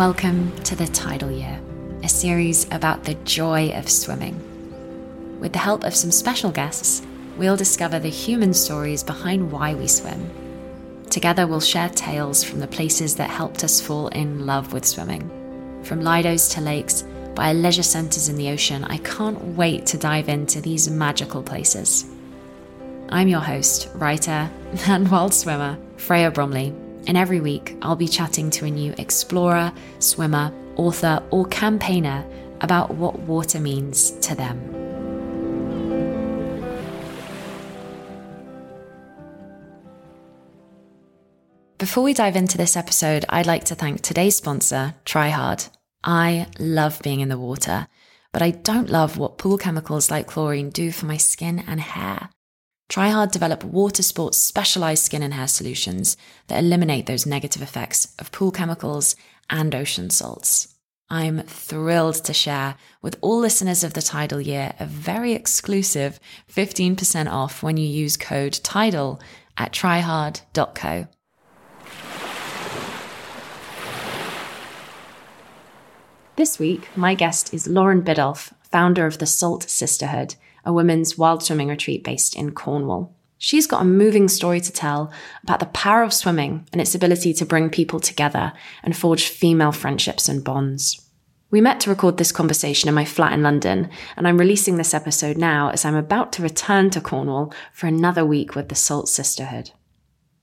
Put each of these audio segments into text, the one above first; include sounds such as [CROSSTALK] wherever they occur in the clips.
Welcome to the Tidal Year, a series about the joy of swimming. With the help of some special guests, we'll discover the human stories behind why we swim. Together, we'll share tales from the places that helped us fall in love with swimming. From lidos to lakes, by leisure centres in the ocean, I can't wait to dive into these magical places. I'm your host, writer, [LAUGHS] and wild swimmer, Freya Bromley, and every week I'll be chatting to a new explorer, swimmer, author, or campaigner about what water means to them. Before we dive into this episode, I'd like to thank today's sponsor, TRIHARD. I love being in the water, but I don't love what pool chemicals like chlorine do for my skin and hair. TRIHARD develop water sports specialized skin and hair solutions that eliminate those negative effects of pool chemicals and ocean salts. I'm thrilled to share with all listeners of the Tidal Year a very exclusive 15% off when you use code TIDAL at trihard.co. This week, my guest is Lauren Biddulph, founder of the Salt Sisterhood a women's wild swimming retreat based in Cornwall. She's got a moving story to tell about the power of swimming and its ability to bring people together and forge female friendships and bonds. We met to record this conversation in my flat in London, and I'm releasing this episode now as I'm about to return to Cornwall for another week with the Salt Sisterhood.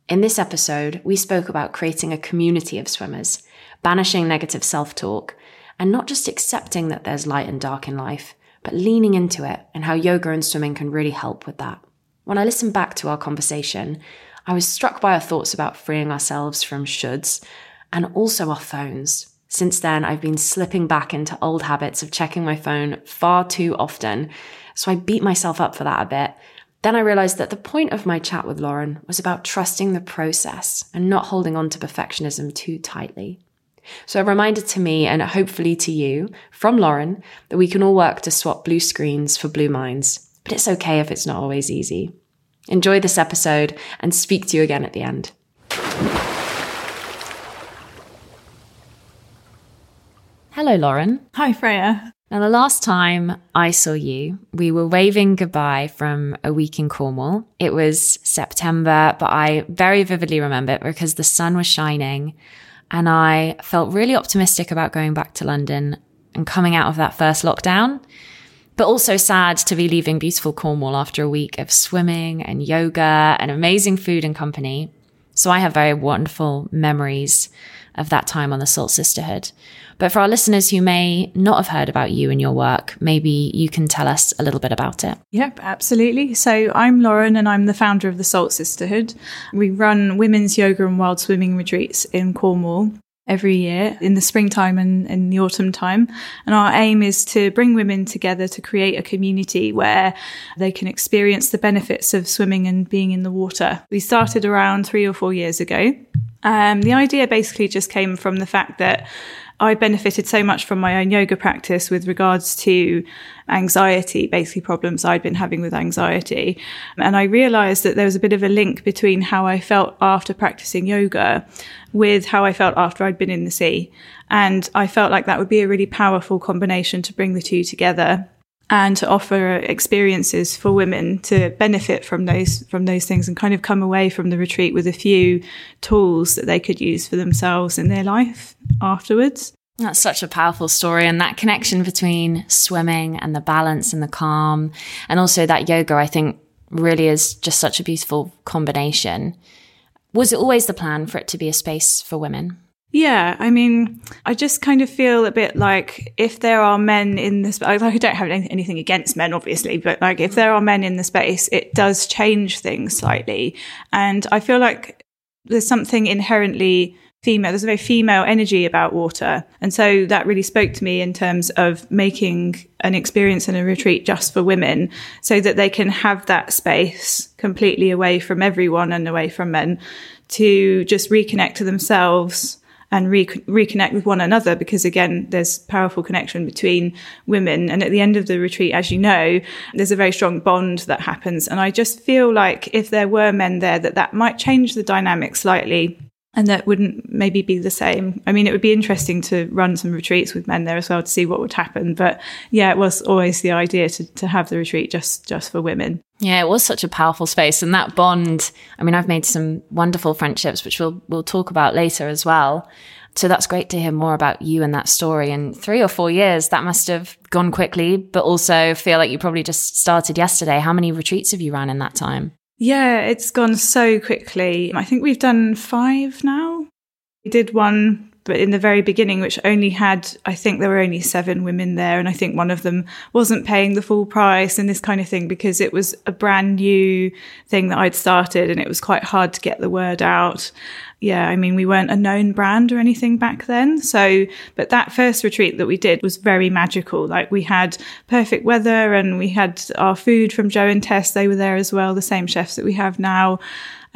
In this episode, we spoke about creating a community of swimmers, banishing negative self talk, and not just accepting that there's light and dark in life, but leaning into it and how yoga and swimming can really help with that. When I listened back to our conversation, I was struck by our thoughts about freeing ourselves from shoulds and also our phones. Since then, I've been slipping back into old habits of checking my phone far too often. So I beat myself up for that a bit. Then I realized that the point of my chat with Lauren was about trusting the process and not holding on to perfectionism too tightly. So, a reminder to me and hopefully to you from Lauren that we can all work to swap blue screens for blue minds, but it's okay if it's not always easy. Enjoy this episode and speak to you again at the end. Hello, Lauren. Hi, Freya. Now, the last time I saw you, we were waving goodbye from a week in Cornwall. It was September, but I very vividly remember it because the sun was shining. And I felt really optimistic about going back to London and coming out of that first lockdown, but also sad to be leaving beautiful Cornwall after a week of swimming and yoga and amazing food and company. So I have very wonderful memories of that time on the Salt Sisterhood. But for our listeners who may not have heard about you and your work, maybe you can tell us a little bit about it. Yep, absolutely. So I'm Lauren and I'm the founder of the Salt Sisterhood. We run women's yoga and wild swimming retreats in Cornwall every year in the springtime and in the autumn time. And our aim is to bring women together to create a community where they can experience the benefits of swimming and being in the water. We started around three or four years ago. Um, the idea basically just came from the fact that I benefited so much from my own yoga practice with regards to anxiety, basically problems I'd been having with anxiety. And I realized that there was a bit of a link between how I felt after practicing yoga with how I felt after I'd been in the sea. And I felt like that would be a really powerful combination to bring the two together and to offer experiences for women to benefit from those from those things and kind of come away from the retreat with a few tools that they could use for themselves in their life afterwards. That's such a powerful story. And that connection between swimming and the balance and the calm, and also that yoga, I think really is just such a beautiful combination. Was it always the plan for it to be a space for women? Yeah, I mean, I just kind of feel a bit like if there are men in this, like I don't have anything against men, obviously, but like if there are men in the space, it does change things slightly. And I feel like there's something inherently female, there's a very female energy about water. And so that really spoke to me in terms of making an experience and a retreat just for women so that they can have that space completely away from everyone and away from men to just reconnect to themselves and re- reconnect with one another because again there's powerful connection between women. And at the end of the retreat as you know there's a very strong bond that happens. And i just feel like if there were men there that that might change the dynamic slightly and that wouldn't maybe be the same. I mean, it would be interesting to run some retreats with men there as well to see what would happen. But yeah, it was always the idea to, to have the retreat just just for women. Yeah, it was such a powerful space, and that bond. I mean, I've made some wonderful friendships, which we'll we'll talk about later as well. So that's great to hear more about you and that story. In three or four years, that must have gone quickly, but also feel like you probably just started yesterday. How many retreats have you run in that time? Yeah, it's gone so quickly. I think we've done five now. We did one, but in the very beginning, which only had, I think there were only seven women there. And I think one of them wasn't paying the full price and this kind of thing because it was a brand new thing that I'd started and it was quite hard to get the word out yeah, I mean, we weren't a known brand or anything back then. So, but that first retreat that we did was very magical. Like we had perfect weather and we had our food from Joe and Tess. They were there as well, the same chefs that we have now.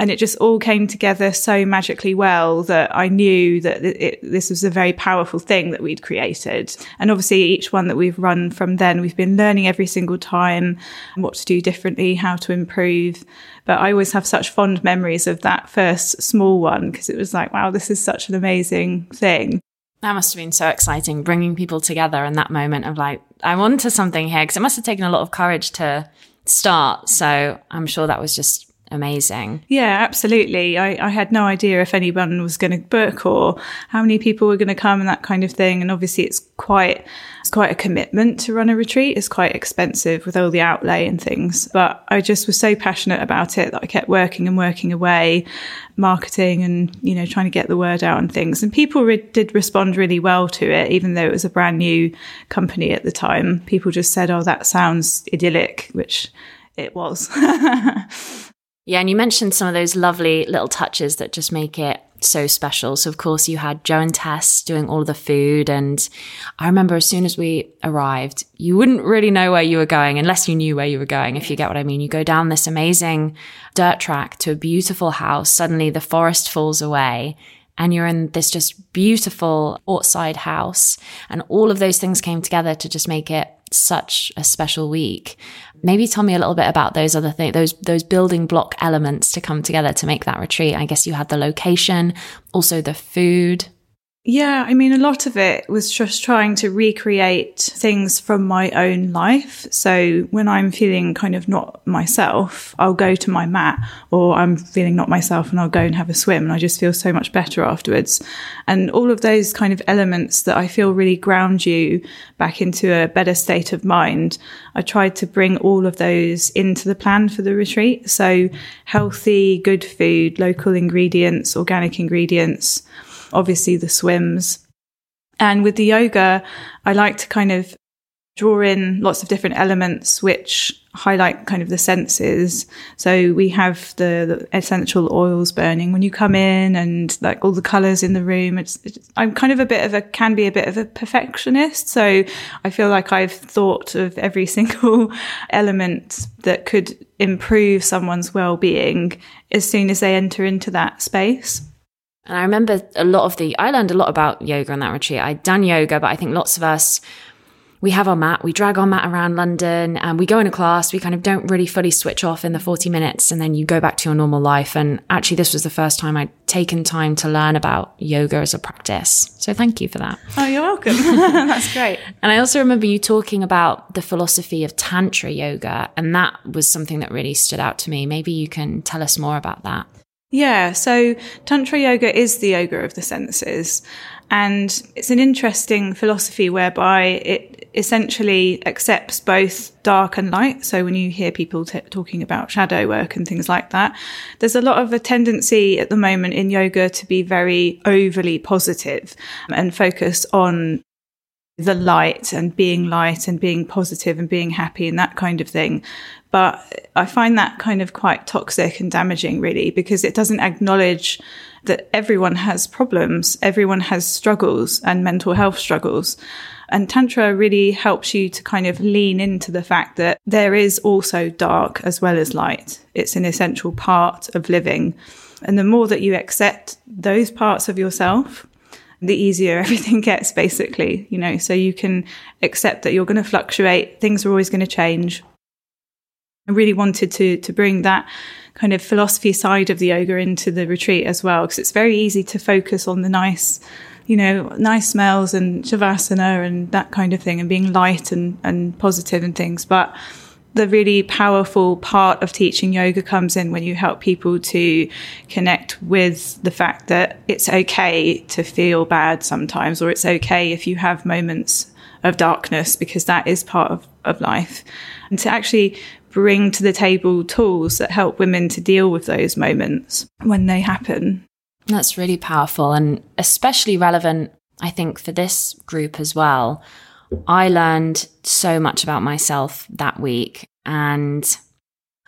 And it just all came together so magically well that I knew that it, this was a very powerful thing that we'd created. And obviously, each one that we've run from then, we've been learning every single time what to do differently, how to improve. But I always have such fond memories of that first small one because it was like, wow, this is such an amazing thing. That must have been so exciting, bringing people together in that moment of like, I'm onto something here. Because it must have taken a lot of courage to start. So I'm sure that was just amazing. Yeah, absolutely. I, I had no idea if anyone was going to book or how many people were going to come and that kind of thing. And obviously, it's quite it's quite a commitment to run a retreat. It's quite expensive with all the outlay and things. But I just was so passionate about it that I kept working and working away, marketing and you know trying to get the word out and things. And people re- did respond really well to it, even though it was a brand new company at the time. People just said, "Oh, that sounds idyllic," which it was. [LAUGHS] Yeah, and you mentioned some of those lovely little touches that just make it so special. So, of course, you had Joe and Tess doing all the food. And I remember as soon as we arrived, you wouldn't really know where you were going unless you knew where you were going, if you get what I mean. You go down this amazing dirt track to a beautiful house. Suddenly, the forest falls away. And you're in this just beautiful outside house. And all of those things came together to just make it such a special week. Maybe tell me a little bit about those other things, those those building block elements to come together to make that retreat. I guess you had the location, also the food. Yeah, I mean, a lot of it was just trying to recreate things from my own life. So when I'm feeling kind of not myself, I'll go to my mat or I'm feeling not myself and I'll go and have a swim and I just feel so much better afterwards. And all of those kind of elements that I feel really ground you back into a better state of mind. I tried to bring all of those into the plan for the retreat. So healthy, good food, local ingredients, organic ingredients obviously the swims. And with the yoga, I like to kind of draw in lots of different elements which highlight kind of the senses. So we have the, the, essential oils burning when you come in and like all the colors in the room. It's, it's, I'm kind of a bit of a, can be a bit of a perfectionist. So I feel like I've thought of every [LAUGHS] single element that could improve someone's well-being as soon as they enter into that space. And I remember a lot of the, I learned a lot about yoga on that retreat. I'd done yoga, but I think lots of us, we have our mat, we drag our mat around London and we go in a class, we kind of don't really fully switch off in the 40 minutes and then you go back to your normal life. And actually, this was the first time I'd taken time to learn about yoga as a practice. So thank you for that. Oh, you're welcome. [LAUGHS] [LAUGHS] That's great. And I also remember you talking about the philosophy of Tantra yoga. And that was something that really stood out to me. Maybe you can tell us more about that. Yeah, so Tantra yoga is the yoga of the senses. And it's an interesting philosophy whereby it essentially accepts both dark and light. So when you hear people t- talking about shadow work and things like that, there's a lot of a tendency at the moment in yoga to be very overly positive and focus on the light and being light and being positive and being happy and that kind of thing. But I find that kind of quite toxic and damaging, really, because it doesn't acknowledge that everyone has problems, everyone has struggles and mental health struggles. And Tantra really helps you to kind of lean into the fact that there is also dark as well as light. It's an essential part of living. And the more that you accept those parts of yourself, the easier [LAUGHS] everything gets, basically, you know, so you can accept that you're going to fluctuate, things are always going to change, I really wanted to to bring that kind of philosophy side of the yoga into the retreat as well because it's very easy to focus on the nice you know nice smells and shavasana and that kind of thing and being light and and positive and things but the really powerful part of teaching yoga comes in when you help people to connect with the fact that it's okay to feel bad sometimes, or it's okay if you have moments of darkness, because that is part of, of life. And to actually bring to the table tools that help women to deal with those moments when they happen. That's really powerful and especially relevant, I think, for this group as well. I learned so much about myself that week. And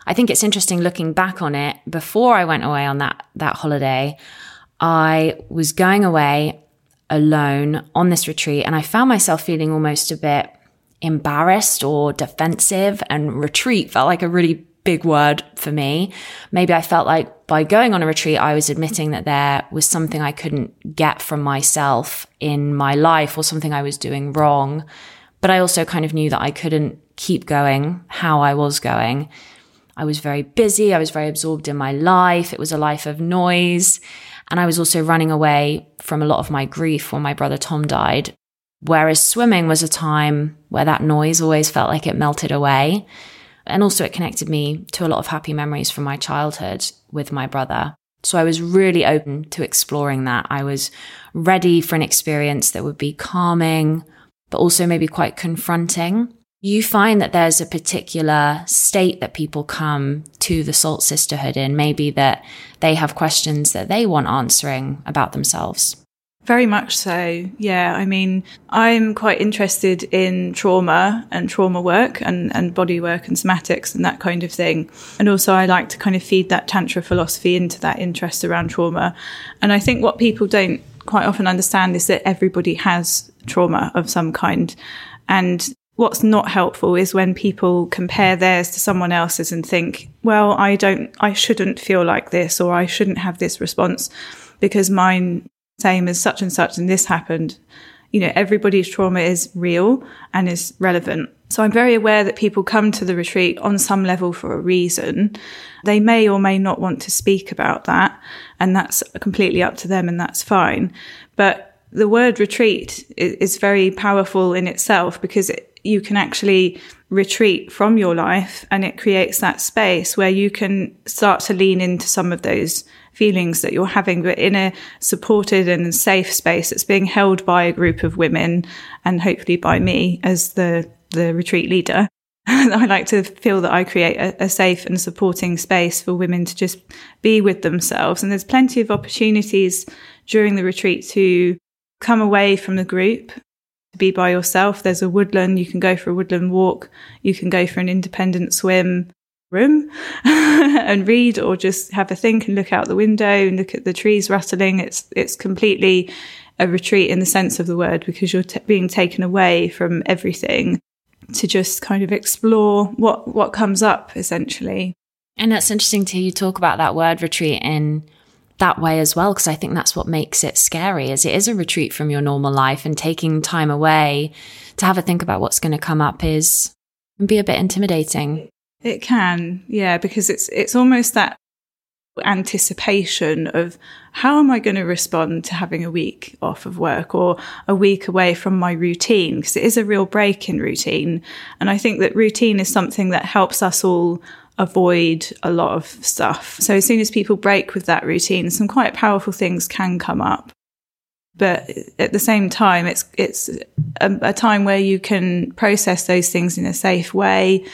I think it's interesting looking back on it. Before I went away on that, that holiday, I was going away alone on this retreat and I found myself feeling almost a bit embarrassed or defensive and retreat felt like a really big word for me. Maybe I felt like by going on a retreat, I was admitting that there was something I couldn't get from myself in my life or something I was doing wrong. But I also kind of knew that I couldn't keep going how I was going. I was very busy. I was very absorbed in my life. It was a life of noise. And I was also running away from a lot of my grief when my brother Tom died. Whereas swimming was a time where that noise always felt like it melted away. And also, it connected me to a lot of happy memories from my childhood with my brother. So I was really open to exploring that. I was ready for an experience that would be calming, but also maybe quite confronting. You find that there's a particular state that people come to the Salt Sisterhood in, maybe that they have questions that they want answering about themselves. Very much so. Yeah. I mean, I'm quite interested in trauma and trauma work and, and body work and somatics and that kind of thing. And also, I like to kind of feed that Tantra philosophy into that interest around trauma. And I think what people don't quite often understand is that everybody has trauma of some kind. And what's not helpful is when people compare theirs to someone else's and think, well, I don't, I shouldn't feel like this or I shouldn't have this response because mine same as such and such and this happened. You know, everybody's trauma is real and is relevant. So I'm very aware that people come to the retreat on some level for a reason. They may or may not want to speak about that. And that's completely up to them and that's fine. But the word retreat is very powerful in itself because it, you can actually retreat from your life and it creates that space where you can start to lean into some of those feelings that you're having, but in a supported and safe space that's being held by a group of women and hopefully by me as the, the retreat leader. [LAUGHS] I like to feel that I create a, a, safe and supporting space for women to just be with themselves. And there's plenty of opportunities during the retreat to come away from the group, to be by yourself. There's a woodland. You can go for a woodland walk. You can go for an independent swim room [LAUGHS] and read or just have a think and look out the window and look at the trees rustling. It's, it's completely a retreat in the sense of the word because you're t- being taken away from everything to just kind of explore what, what comes up essentially. And it's interesting to hear you talk about that word retreat in that way as well because I think that's what makes it scary is it is a retreat from your normal life and taking time away to have a think about what's going to come up is can be a bit intimidating. It can, yeah, because it's it's almost that anticipation of how am I going to respond to having a week off of work or a week away from my routine because it is a real break in routine and I think that routine is something that helps us all avoid a lot of stuff. So as soon as people break with that routine some quite powerful things can come up. But at the same time it's it's a, a time where you can process those things in a safe way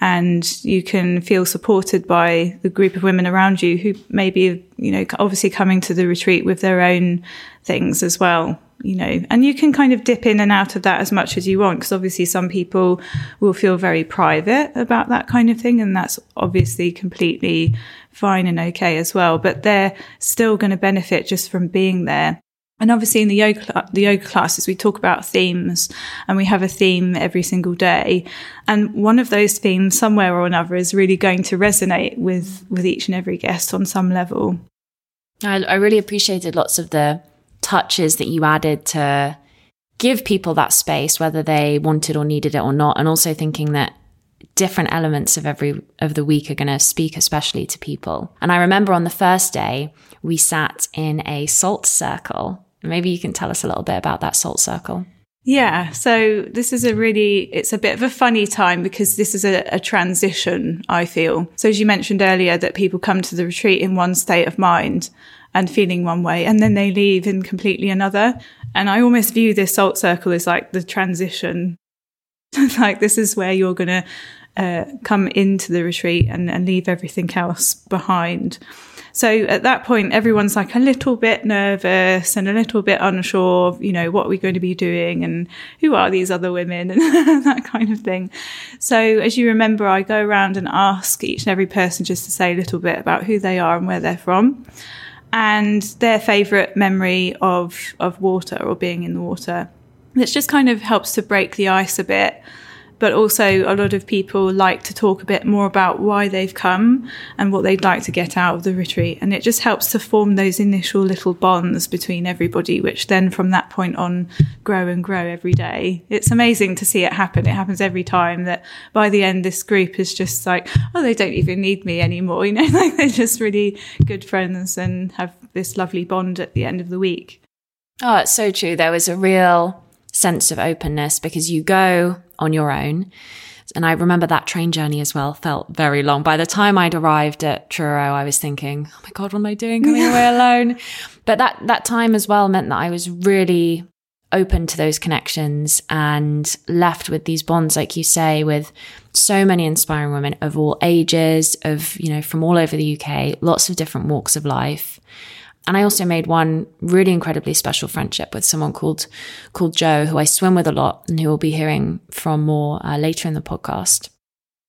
and you can feel supported by the group of women around you who may be, you know, obviously coming to the retreat with their own things as well, you know, and you can kind of dip in and out of that as much as you want. Cause obviously some people will feel very private about that kind of thing. And that's obviously completely fine and okay as well, but they're still going to benefit just from being there. And obviously in the yoga, the yoga classes, we talk about themes and we have a theme every single day. And one of those themes somewhere or another is really going to resonate with, with each and every guest on some level. I, I really appreciated lots of the touches that you added to give people that space, whether they wanted or needed it or not. And also thinking that different elements of every of the week are going to speak especially to people. And I remember on the first day, we sat in a salt circle. Maybe you can tell us a little bit about that salt circle. Yeah, so this is a really, it's a bit of a funny time because this is a, a, transition, I feel. So as you mentioned earlier, that people come to the retreat in one state of mind and feeling one way, and then they leave in completely another. And I almost view this salt circle as like the transition. [LAUGHS] like this is where you're going to uh, come into the retreat and, and leave everything else behind. So at that point, everyone's like a little bit nervous and a little bit unsure of, you know, what we're going to be doing and who are these other women and [LAUGHS] that kind of thing. So as you remember, I go around and ask each and every person just to say a little bit about who they are and where they're from and their favorite memory of, of water or being in the water. It just kind of helps to break the ice a bit but also a lot of people like to talk a bit more about why they've come and what they'd like to get out of the retreat. And it just helps to form those initial little bonds between everybody, which then from that point on grow and grow every day. It's amazing to see it happen. It happens every time that by the end, this group is just like, oh, they don't even need me anymore. [LAUGHS] You know, like they're just really good friends and have this lovely bond at the end of the week. Oh, it's so true. There was a real sense of openness because you go on your own. And I remember that train journey as well felt very long. By the time I'd arrived at Truro, I was thinking, oh my God, what am I doing coming away [LAUGHS] alone? But that, that time as well meant that I was really open to those connections and left with these bonds, like you say, with so many inspiring women of all ages, of, you know, from all over the UK, lots of different walks of life. And I also made one really incredibly special friendship with someone called called Joe, who I swim with a lot, and who will be hearing from more uh, later in the podcast.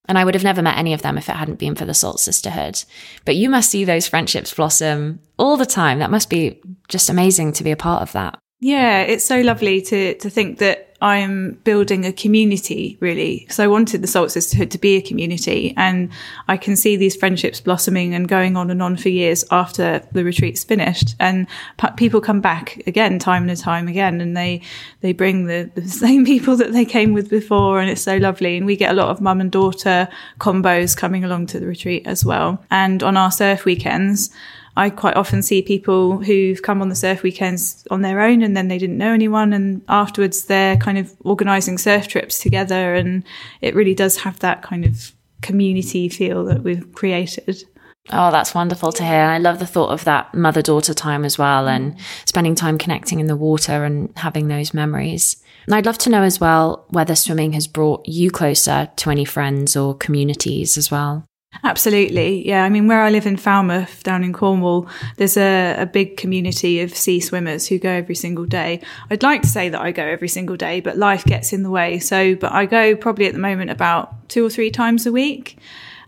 And I would have never met any of them if it hadn't been for the Salt Sisterhood. But you must see those friendships blossom all the time. That must be just amazing to be a part of that. Yeah, it's so lovely to to think that I'm building a community really. So I wanted the Salt Sisterhood to be a community and I can see these friendships blossoming and going on and on for years after the retreat's finished. And p- people come back again, time and time again, and they, they bring the, the [LAUGHS] same people that they came with before. And it's so lovely. And we get a lot of mum and daughter combos coming along to the retreat as well. And on our surf weekends, I quite often see people who've come on the surf weekends on their own and then they didn't know anyone. And afterwards, they're kind of organizing surf trips together. And it really does have that kind of community feel that we've created. Oh, that's wonderful to hear. I love the thought of that mother daughter time as well and spending time connecting in the water and having those memories. And I'd love to know as well whether swimming has brought you closer to any friends or communities as well. Absolutely. Yeah. I mean, where I live in Falmouth down in Cornwall, there's a, a, big community of sea swimmers who go every single day. I'd like to say that I go every single day, but life gets in the way. So, but I go probably at the moment about two or three times a week.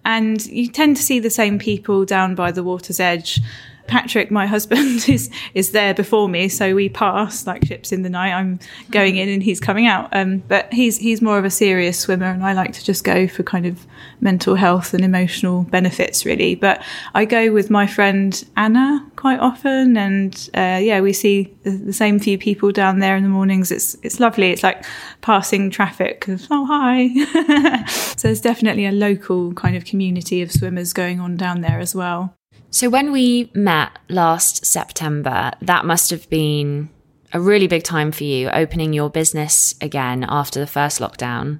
And you tend to see the same people down by the water's edge Patrick, my husband, [LAUGHS] is is there before me, so we pass like ships in the night. I'm going in and he's coming out. Um, but he's he's more of a serious swimmer, and I like to just go for kind of mental health and emotional benefits, really. But I go with my friend Anna quite often, and uh, yeah, we see the, the, same few people down there in the mornings. It's it's lovely. It's like passing traffic. Oh hi! [LAUGHS] so there's definitely a local kind of community of swimmers going on down there as well. So when we met last September, that must have been a really big time for you, opening your business again after the first lockdown.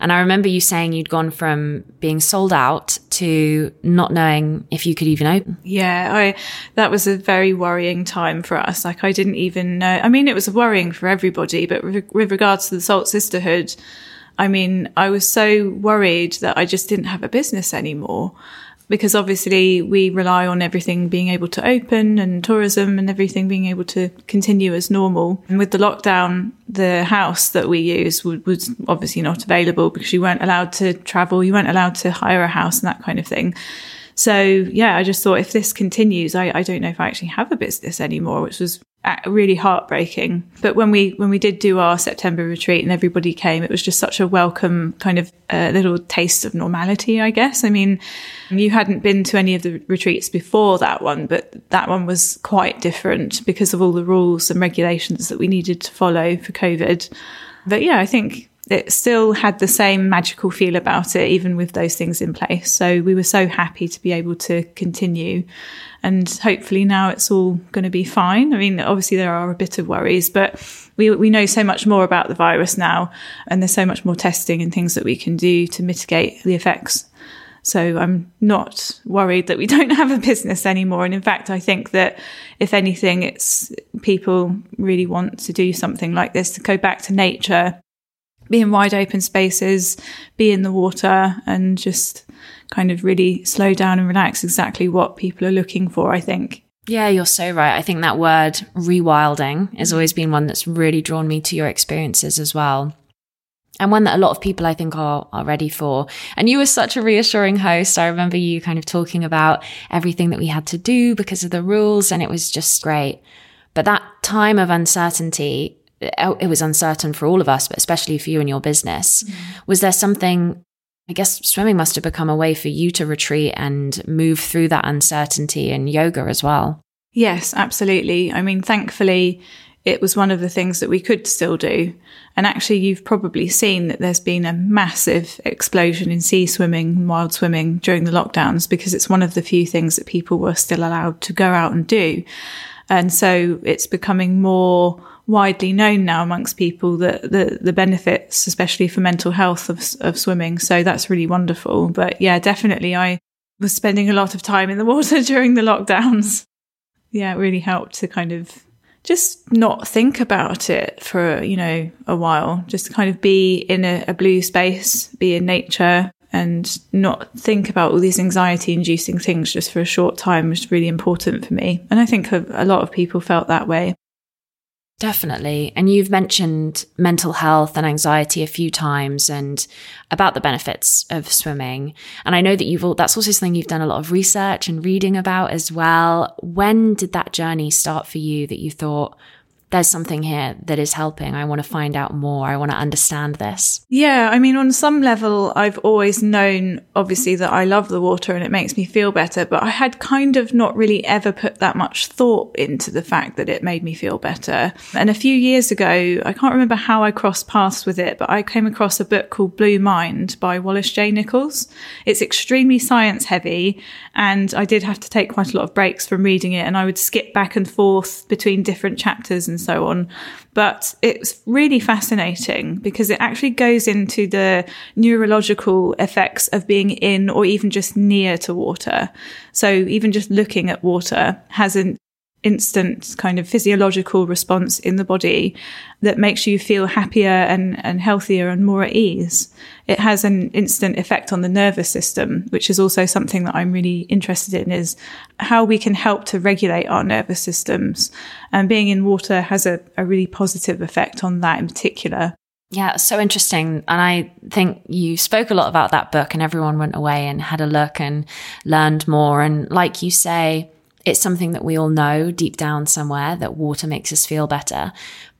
And I remember you saying you'd gone from being sold out to not knowing if you could even open. Yeah, I that was a very worrying time for us. Like I didn't even know. I mean, it was worrying for everybody, but with, with regards to the Salt Sisterhood, I mean, I was so worried that I just didn't have a business anymore because obviously we rely on everything being able to open and tourism and everything being able to continue as normal. And with the lockdown, the house that we use was obviously not available because you weren't allowed to travel, you weren't allowed to hire a house and that kind of thing. So yeah, I just thought if this continues, I, I don't know if I actually have a business anymore, which was really heartbreaking. But when we when we did do our September retreat and everybody came, it was just such a welcome kind of uh, little taste of normality, I guess. I mean, you hadn't been to any of the retreats before that one, but that one was quite different because of all the rules and regulations that we needed to follow for COVID. But yeah, I think it still had the same magical feel about it, even with those things in place. So we were so happy to be able to continue. And hopefully now it's all going to be fine. I mean, obviously there are a bit of worries, but we, we know so much more about the virus now and there's so much more testing and things that we can do to mitigate the effects. So I'm not worried that we [LAUGHS] don't have a business anymore. And in fact, I think that if anything, it's people really want to do something like this to go back to nature, be in wide open spaces, be in the water and just kind of really slow down and relax exactly what people are looking for, I think. Yeah, you're so right. I think that word rewilding has always been one that's really drawn me to your experiences as well and one that a lot of people I think are, are ready for. And you were such a reassuring host. I remember you kind of talking about everything that we had to do because of the rules and it was just great. But that time of uncertainty, it was uncertain for all of us, but especially for you and your business. Mm. Was there something, I guess swimming must have become a way for you to retreat and move through that uncertainty and yoga as well? Yes, absolutely. I mean, thankfully, it was one of the things that we could still do. And actually, you've probably seen that there's been a massive explosion in sea swimming, wild swimming during the lockdowns because it's one of the few things that people were still allowed to go out and do. And so it's becoming more widely known now amongst people that the, the benefits, especially for mental health of, of swimming. So that's really wonderful. But yeah, definitely I was spending a lot of time in the [LAUGHS] water during the lockdowns. Yeah, it really helped to kind of just not think about it for, you know, a while. Just kind of be in a, a blue space, be in nature and not think about all these anxiety inducing things just for a short time was really important for me. And I think a, a lot of people felt that way. Definitely. And you've mentioned mental health and anxiety a few times and about the benefits of swimming. And I know that you've all, that's also something you've done a lot of research and reading about as well. When did that journey start for you that you thought, there's something here that is helping. I want to find out more. I want to understand this. Yeah. I mean, on some level, I've always known, obviously, that I love the water and it makes me feel better, but I had kind of not really ever put that much thought into the fact that it made me feel better. And a few years ago, I can't remember how I crossed paths with it, but I came across a book called Blue Mind by Wallace J. Nichols. It's extremely science heavy. And I did have to take quite a lot of breaks from reading it and I would skip back and forth between different chapters and so on. But it's really fascinating because it actually goes into the neurological effects of being in or even just near to water. So even just looking at water has an instant kind of physiological response in the body that makes you feel happier and, and healthier and more at ease. It has an instant effect on the nervous system, which is also something that I'm really interested in is how we can help to regulate our nervous systems. And being in water has a, a really positive effect on that in particular. Yeah, so interesting. And I think you spoke a lot about that book and everyone went away and had a look and learned more. And like you say, it's something that we all know deep down somewhere that water makes us feel better.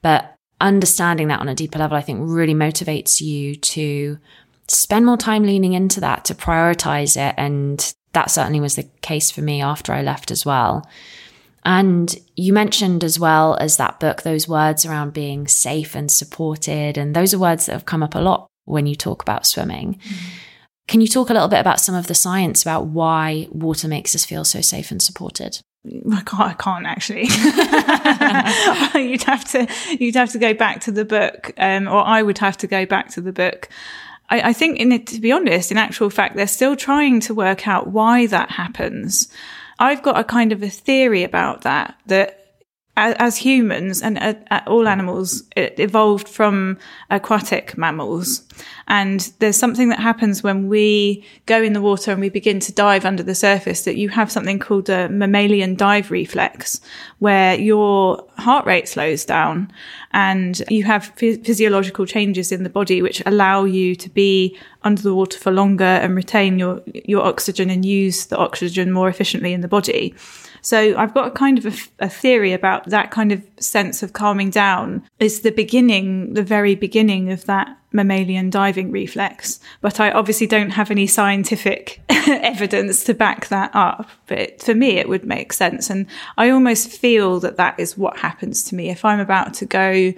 But understanding that on a deeper level, I think really motivates you to spend more time leaning into that, to prioritize it. And that certainly was the case for me after I left as well. And you mentioned as well as that book, those words around being safe and supported. And those are words that have come up a lot when you talk about swimming. Mm-hmm. Can you talk a little bit about some of the science about why water makes us feel so safe and supported? I can't, I can't actually. [LAUGHS] you'd have to, you'd have to go back to the book, um, or I would have to go back to the book. I, I think in it, to be honest, in actual fact, they're still trying to work out why that happens. I've got a kind of a theory about that, that as humans and uh, uh, all animals, evolved from aquatic mammals. And there's something that happens when we go in the water and we begin to dive under the surface that you have something called a mammalian dive reflex, where your heart rate slows down and you have physiological changes in the body which allow you to be under the water for longer and retain your, your oxygen and use the oxygen more efficiently in the body. So I've got a kind of a, a, theory about that kind of sense of calming down is the beginning, the very beginning of that mammalian diving reflex. But I obviously don't have any scientific [LAUGHS] evidence to back that up. But for me, it would make sense. And I almost feel that that is what happens to me if I'm about to go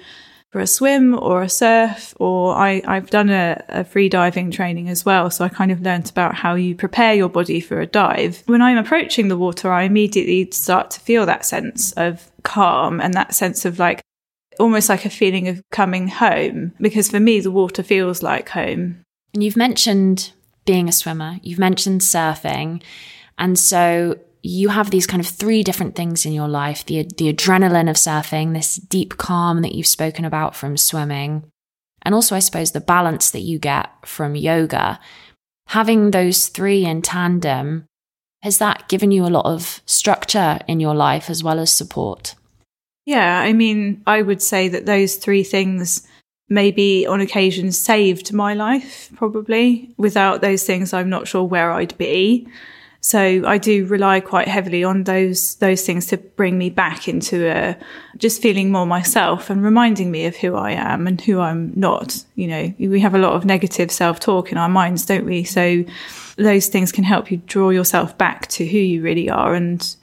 for a swim or a surf, or I, I've done a, a free diving training as well. So I kind of learnt about how you prepare your body for a dive. When I'm approaching the water, I immediately start to feel that sense of calm and that sense of like almost like a feeling of coming home because for me, the water feels like home. And you've mentioned being a swimmer, you've mentioned surfing. And so you have these kind of three different things in your life the, the adrenaline of surfing, this deep calm that you've spoken about from swimming, and also, I suppose, the balance that you get from yoga. Having those three in tandem, has that given you a lot of structure in your life as well as support? Yeah, I mean, I would say that those three things maybe on occasion saved my life, probably. Without those things, I'm not sure where I'd be. So I do rely quite heavily on those those things to bring me back into a just feeling more myself and reminding me of who I am and who I'm not. You know, we have a lot of negative self talk in our minds, don't we? So those things can help you draw yourself back to who you really are and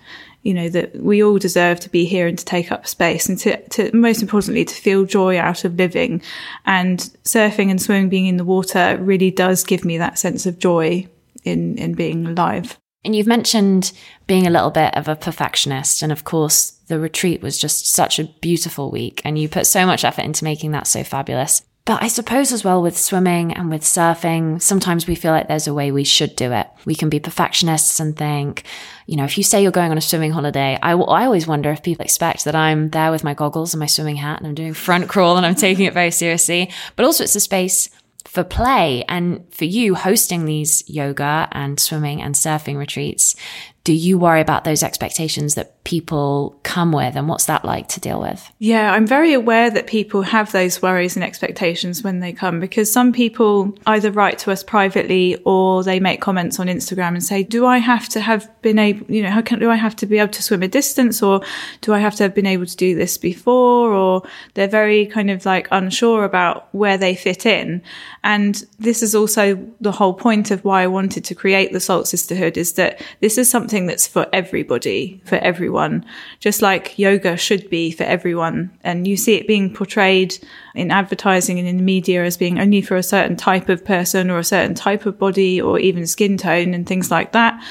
you know that we all deserve to be here and to take up space and to, to most importantly to feel joy out of living and surfing and swimming being in the water really does give me that sense of joy in in being alive and you've mentioned being a little bit of a perfectionist. And of course, the retreat was just such a beautiful week. And you put so much effort into making that so fabulous. But I suppose as well with swimming and with surfing, sometimes we feel like there's a way we should do it. We can be perfectionists and think, you know, if you say you're going on a swimming holiday, I, I always wonder if people expect that I'm there with my goggles and my swimming hat and I'm doing front crawl and I'm taking it very seriously. But also it's a space for play and for you hosting these yoga and swimming and surfing retreats do you worry about those expectations that people come with and what's that like to deal with? Yeah i'm very aware that people have those worries and expectations when they come because some people either write to us privately or they make comments on instagram and say do i have to have been able you know how can do i have to be able to swim a distance or do i have to have been able to do this before? Or they're very kind of like unsure about where they fit in. And this is also the whole point of why i wanted to create the salt sisterhood is that this is something something that's for everybody, for everyone, just like yoga should be for everyone. And you see it being portrayed in advertising and in the media as being only for a certain type of person or a certain type of body or even skin tone and things like that.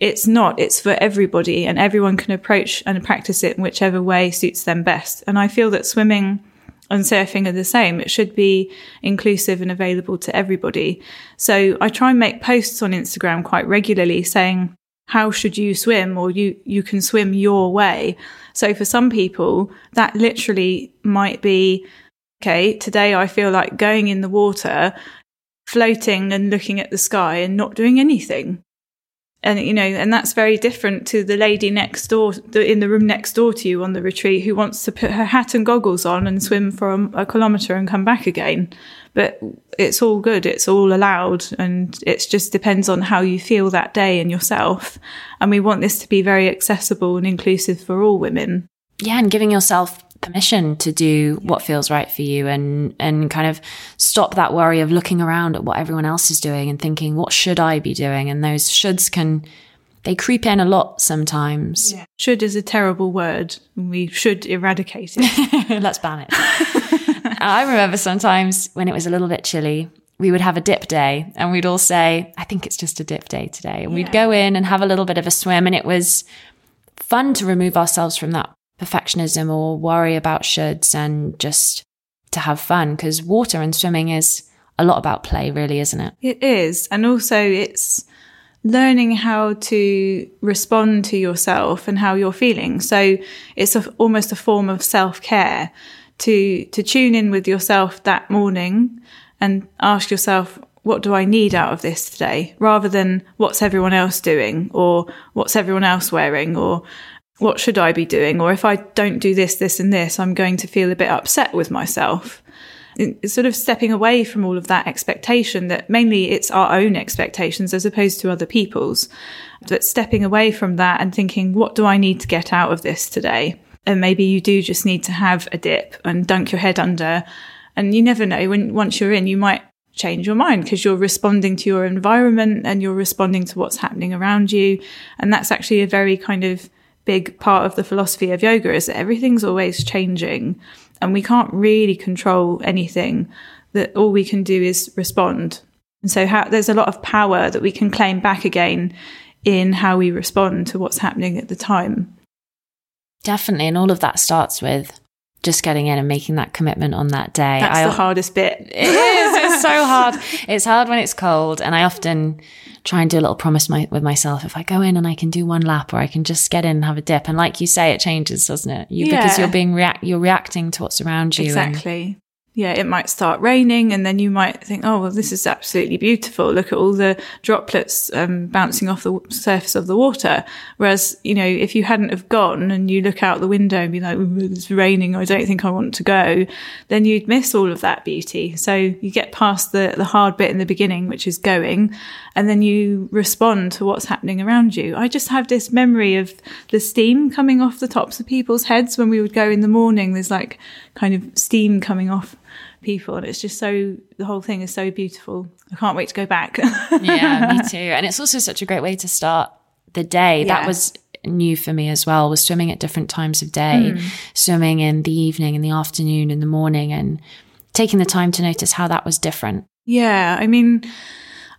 It's not, it's for everybody and everyone can approach and practice it in whichever way suits them best. And I feel that swimming and surfing are the same. It should be inclusive and available to everybody. So I try and make posts on Instagram quite regularly saying, how should you swim or you you can swim your way. So for some people that literally might be okay today i feel like going in the water floating and looking at the sky and not doing anything and you know and that's very different to the lady next door in the room next door to you on the retreat who wants to put her hat and goggles on and swim for a, a kilometre and come back again. But it's all good. It's all allowed. And it just depends on how you feel that day and yourself. And we want this to be very accessible and inclusive for all women. Yeah and giving yourself permission to do what feels right for you and and kind of stop that worry of looking around at what everyone else is doing and thinking what should I be doing and those shoulds can they creep in a lot sometimes. Yeah. Should is a terrible word. We should eradicate it. [LAUGHS] Let's ban it. I remember sometimes when it was a little bit chilly, we would have a dip day and we'd all say, I think it's just a dip day today. And yeah. we'd go in and have a little bit of a swim. And it was fun to remove ourselves from that perfectionism or worry about shoulds and just to have fun because water and swimming is a lot about play, really, isn't it? It is. And also, it's learning how to respond to yourself and how you're feeling. So it's a, almost a form of self care to, to tune in with yourself that morning and ask yourself, what do I need out of this today? Rather than what's everyone else doing or what's everyone else wearing or what should I be doing? Or if I don't do this, this, and this, I'm going to feel a bit upset with myself. It's sort of stepping away from all of that expectation that mainly it's our own expectations as opposed to other people's. But stepping away from that and thinking, what do I need to get out of this today? And maybe you do just need to have a dip and dunk your head under. And you never know when once you're in, you might change your mind because you're responding to your environment and you're responding to what's happening around you. And that's actually a very kind of big part of the philosophy of yoga is that everything's always changing and we can't really control anything. That all we can do is respond. And so how, there's a lot of power that we can claim back again in how we respond to what's happening at the time. Definitely. And all of that starts with just getting in and making that commitment on that day. That's I, the hardest bit. It is. It's so hard. It's hard when it's cold. And I often try and do a little promise my, with myself. If I go in and I can do one lap or I can just get in and have a dip. And like you say, it changes, doesn't it? You, yeah. Because you're being react, you're reacting to what's around you. Exactly yeah, it might start raining and then you might think, oh, well, this is absolutely beautiful. Look at all the droplets um, bouncing off the surface of the water. Whereas, you know, if you hadn't have gone and you look out the window and be like, it's raining, I don't think I want to go, then you'd miss all of that beauty. So you get past the, the hard bit in the beginning, which is going, and then you respond to what's happening around you. I just have this memory of the steam coming off the tops of people's heads when we would go in the morning. There's like kind of steam coming off people and it's just so the whole thing is so beautiful. I can't wait to go back. [LAUGHS] Yeah me [LAUGHS] too. And it's also such a great way to start the day. Yeah. that was new for me as well was swimming at different times of day. Mm. swimming in the evening in the afternoon in the morning and taking the time to notice how that was different. Yeah i mean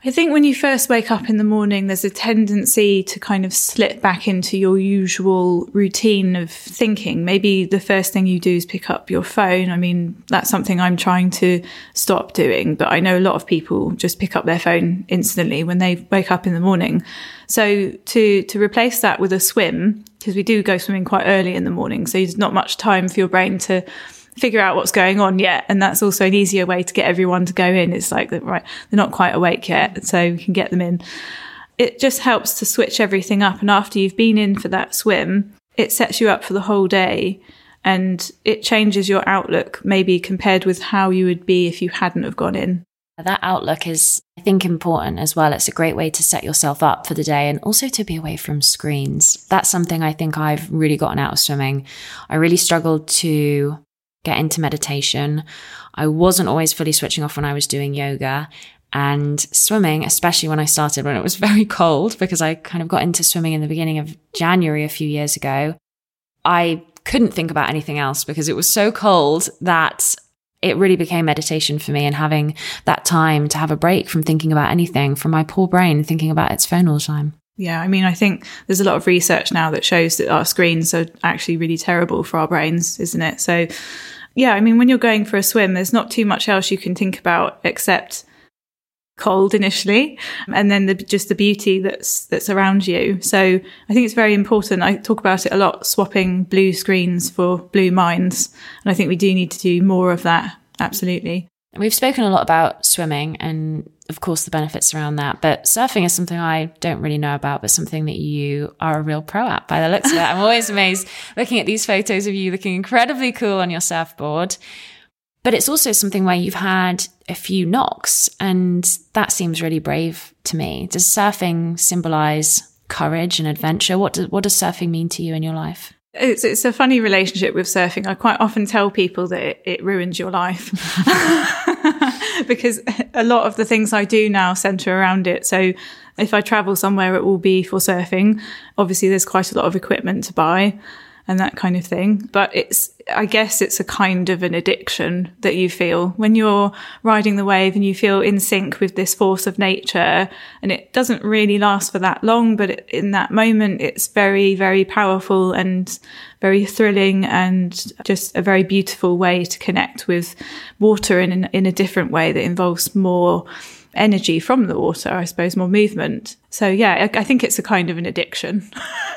I think when you first wake up in the morning, there's a tendency to kind of slip back into your usual routine of thinking. Maybe the first thing you do is pick up your phone. I mean, that's something I'm trying to stop doing, but I know a lot of people just pick up their phone instantly when they wake up in the morning. So to, to replace that with a swim, because we do go swimming quite early in the morning, so there's not much time for your brain to figure out what's going on yet. And that's also an easier way to get everyone to go in. It's like, right, they're not quite awake yet. So we can get them in. It just helps to switch everything up. And after you've been in for that swim, it sets you up for the whole day and it changes your outlook maybe compared with how you would be if you hadn't have gone in. That outlook is, I think, important as well. It's a great way to set yourself up for the day and also to be away from screens. That's something I think I've really gotten out of swimming. I really struggled to get into meditation. I wasn't always fully switching off when I was doing yoga and swimming, especially when I started when it was [LAUGHS] very cold, because I kind of got into swimming in the beginning of January a few years ago. I couldn't think about anything else because it was so cold that it really became meditation for me and having that time to have a break from thinking about anything from my poor brain thinking about its phone all the time. Yeah, I mean, I think there's a lot of research now that shows that our screens are actually really terrible for our brains, isn't it? So yeah, I mean, when you're going for a swim, there's not too much else you can think about except cold initially and then the, just the beauty that's that's around you. So i think it's very important. I talk about it a lot swapping blue screens for blue minds and i think we do need to do more of that absolutely We've spoken a lot about swimming and, of course, the benefits around that. But surfing is something I don't really know about, but something that you are a real pro at by the looks of it. I'm always amazed looking at these photos of you looking incredibly cool on your surfboard. But it's also something where you've had a few knocks, and that seems really brave to me. Does surfing symbolize courage and adventure? What does, what does surfing mean to you in your life? It's it's a funny relationship with surfing. I quite often tell people that it, it ruins your life [LAUGHS] because a lot of the things I do now center around it. So if I travel somewhere, it will be for surfing. Obviously, there's quite a lot of equipment to buy and that kind of thing. But it's, I guess it's a kind of an addiction that you feel when you're riding the wave and you feel in sync with this force of nature. And it doesn't really last for that long, but in that moment, it's very, very powerful and very thrilling and just a very beautiful way to connect with water in, in a different way that involves more energy from the water, I suppose, more movement. So yeah, I, I think it's a kind of an addiction.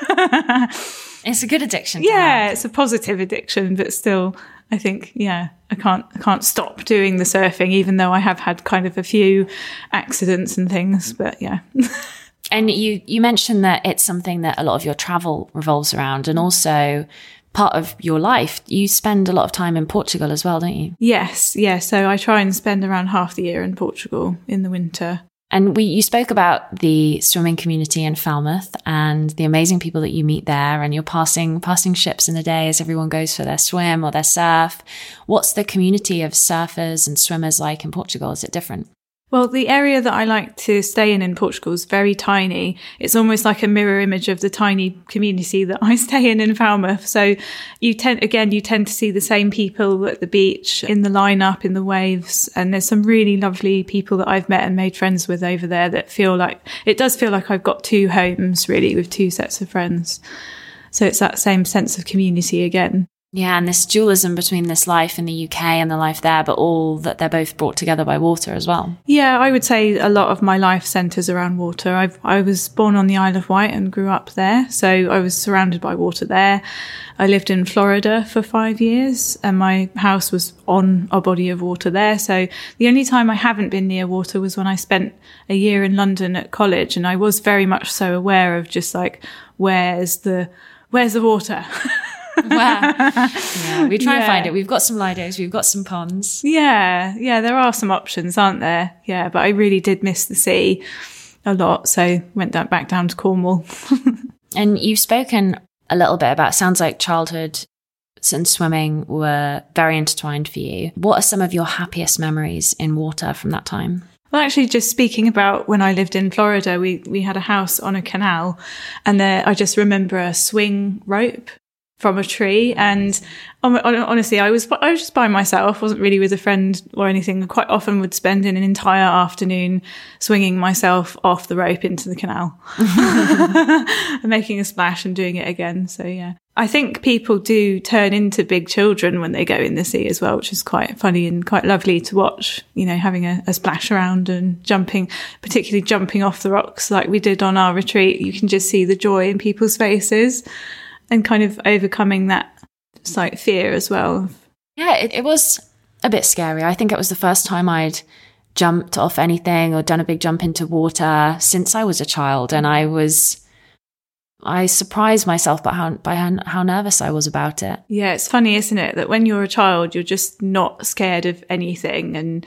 [LAUGHS] It's a good addiction. Yeah, it's a positive addiction, but still, I think, yeah, I can't, I can't stop doing the surfing, even though I have had kind of a few accidents and things. But yeah. [LAUGHS] and you, you mentioned that it's something that a lot of your travel revolves around, and also part of your life. You spend a lot of time in Portugal as well, don't you? Yes, yeah. So I try and spend around half the year in Portugal in the winter. And we, you spoke about the swimming community in Falmouth and the amazing people that you meet there and you're passing, passing ships in the day as everyone goes for their swim or their surf. What's the community of surfers and swimmers like in Portugal? Is it different? Well, the area that I like to stay in in Portugal is very tiny. It's almost like a mirror image of the tiny community [LAUGHS] that I stay in in Falmouth. So you tend, again, you tend to see the same people at the beach, in the lineup, in the waves. And there's some really lovely people that I've met and made friends with over there that feel like, it does feel like I've got two homes really with two sets of friends. So it's that same sense of community again. Yeah, and this dualism between this life in the UK and the life there, but all that they're both brought together by water as well. Yeah, I would say a lot of my life centres around water. I've, I was born on the Isle of Wight and grew up there, so I was surrounded by water there. I lived in Florida for five years, and my house was on a body of water there. So the only time I haven't been near water was when I spent a year in London at college, and I was very much so aware of just like where's the where's the water. [LAUGHS] [LAUGHS] yeah, we try yeah. and find it. We've got some lidos, we've got some ponds. Yeah, yeah, there are some options, aren't there? Yeah, but I really did miss the sea a lot, so went back down to Cornwall. [LAUGHS] and you've spoken a little bit about sounds like childhood and swimming were very intertwined for you. What are some of your happiest memories in water from that time? Well, actually, just speaking about when I lived in Florida, we, we had a house on a canal and there, I just remember a swing rope from a tree. And honestly, I was I was just by myself, wasn't really with a friend or anything. Quite often would spend an entire afternoon swinging myself off the rope into the canal [LAUGHS] [LAUGHS] and making a splash and doing it again. So yeah. I think people do turn into big children when they go in the sea as well, which is quite funny and quite lovely to watch, you know, having a, a splash around and jumping, particularly jumping off the rocks like we did on our retreat. You can just see the joy in people's faces and kind of overcoming that like fear as well. Yeah, it, it was a bit scary. I think it was the first time I'd jumped off anything or done a big jump into water since I was a child, and I was. I surprised myself by how by how, how nervous I was about it. Yeah, it's funny, isn't it, that when you're a child, you're just not scared of anything, and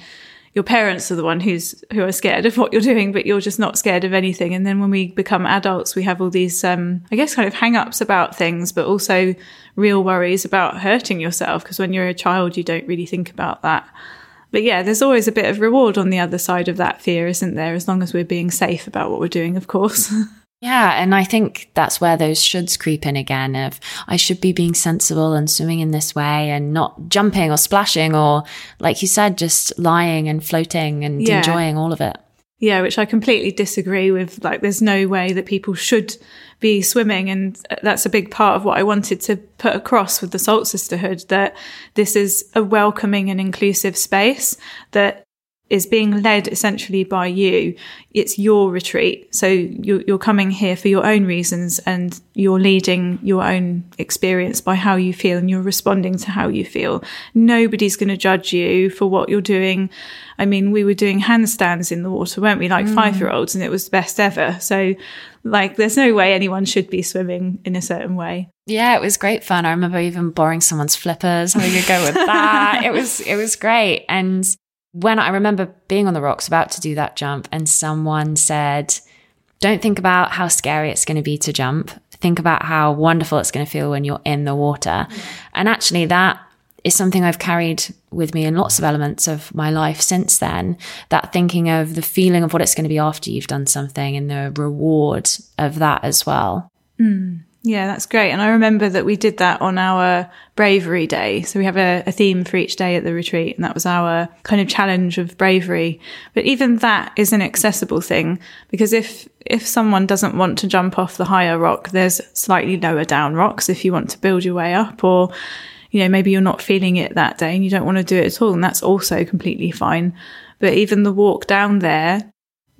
your parents are the one who's who are scared of what you're doing, but you're just not scared of anything. And then when we become adults, we have all these, um, I guess, kind of hang-ups about things, but also real worries about hurting yourself. Because when you're a child, you don't really think about that. But yeah, there's always a bit of reward on the other side of that fear, isn't there? As long as we're being safe about what we're doing, of course. [LAUGHS] Yeah, and I think that's where those shoulds creep in again of I should be being sensible and swimming in this way and not jumping or splashing or like you said just lying and floating and yeah. enjoying all of it. Yeah, which I completely disagree with. Like, there's no way that people should be swimming. And uh, that's a big part of what I wanted to put across with the Salt Sisterhood that this is a welcoming and inclusive space that is being led essentially by you. It's your retreat. So you're, you're, coming here for your own reasons and you're leading your own experience by how you feel and you're responding to how you feel. Nobody's going to judge you for what you're doing. I mean, we were doing handstands in the water, weren't we? Like mm. five year olds and it was the best ever. So like there's no way anyone should be swimming in a certain way. Yeah, it was great fun. I remember even borrowing someone's flippers, having a go with that. [LAUGHS] it was it was great. And when I remember being on the rocks about to do that jump, and someone said, Don't think about how scary it's going to be to jump. Think about how wonderful it's going to feel when you're in the water. And actually, that is something I've carried with me in lots of elements of my life since then. That thinking of the feeling of what it's going to be after you've done something and the reward of that as well. Mm. Yeah, that's great. And I remember that we did that on our bravery day. So we have a, a, theme for each day at the retreat, and that was our kind of challenge of bravery. But even that is an accessible thing because if if someone doesn't want to jump off the higher rock, there's slightly lower down rocks if you want to build your way up, or you know maybe you're not feeling it that day and you don't want to do it at all, and that's also completely fine. But even the walk down there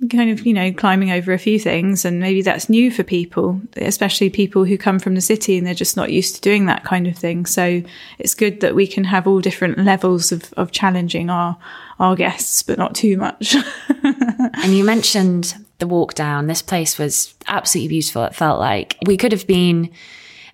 kind of, you know, climbing over a few things. And maybe that's new for people, especially people who come from the city and they're just not used to doing that kind of thing. So it's good that we can have all different levels of, of challenging our, our guests, but not too much. [LAUGHS] and you mentioned the walk down. This place was absolutely beautiful. It felt like we could have been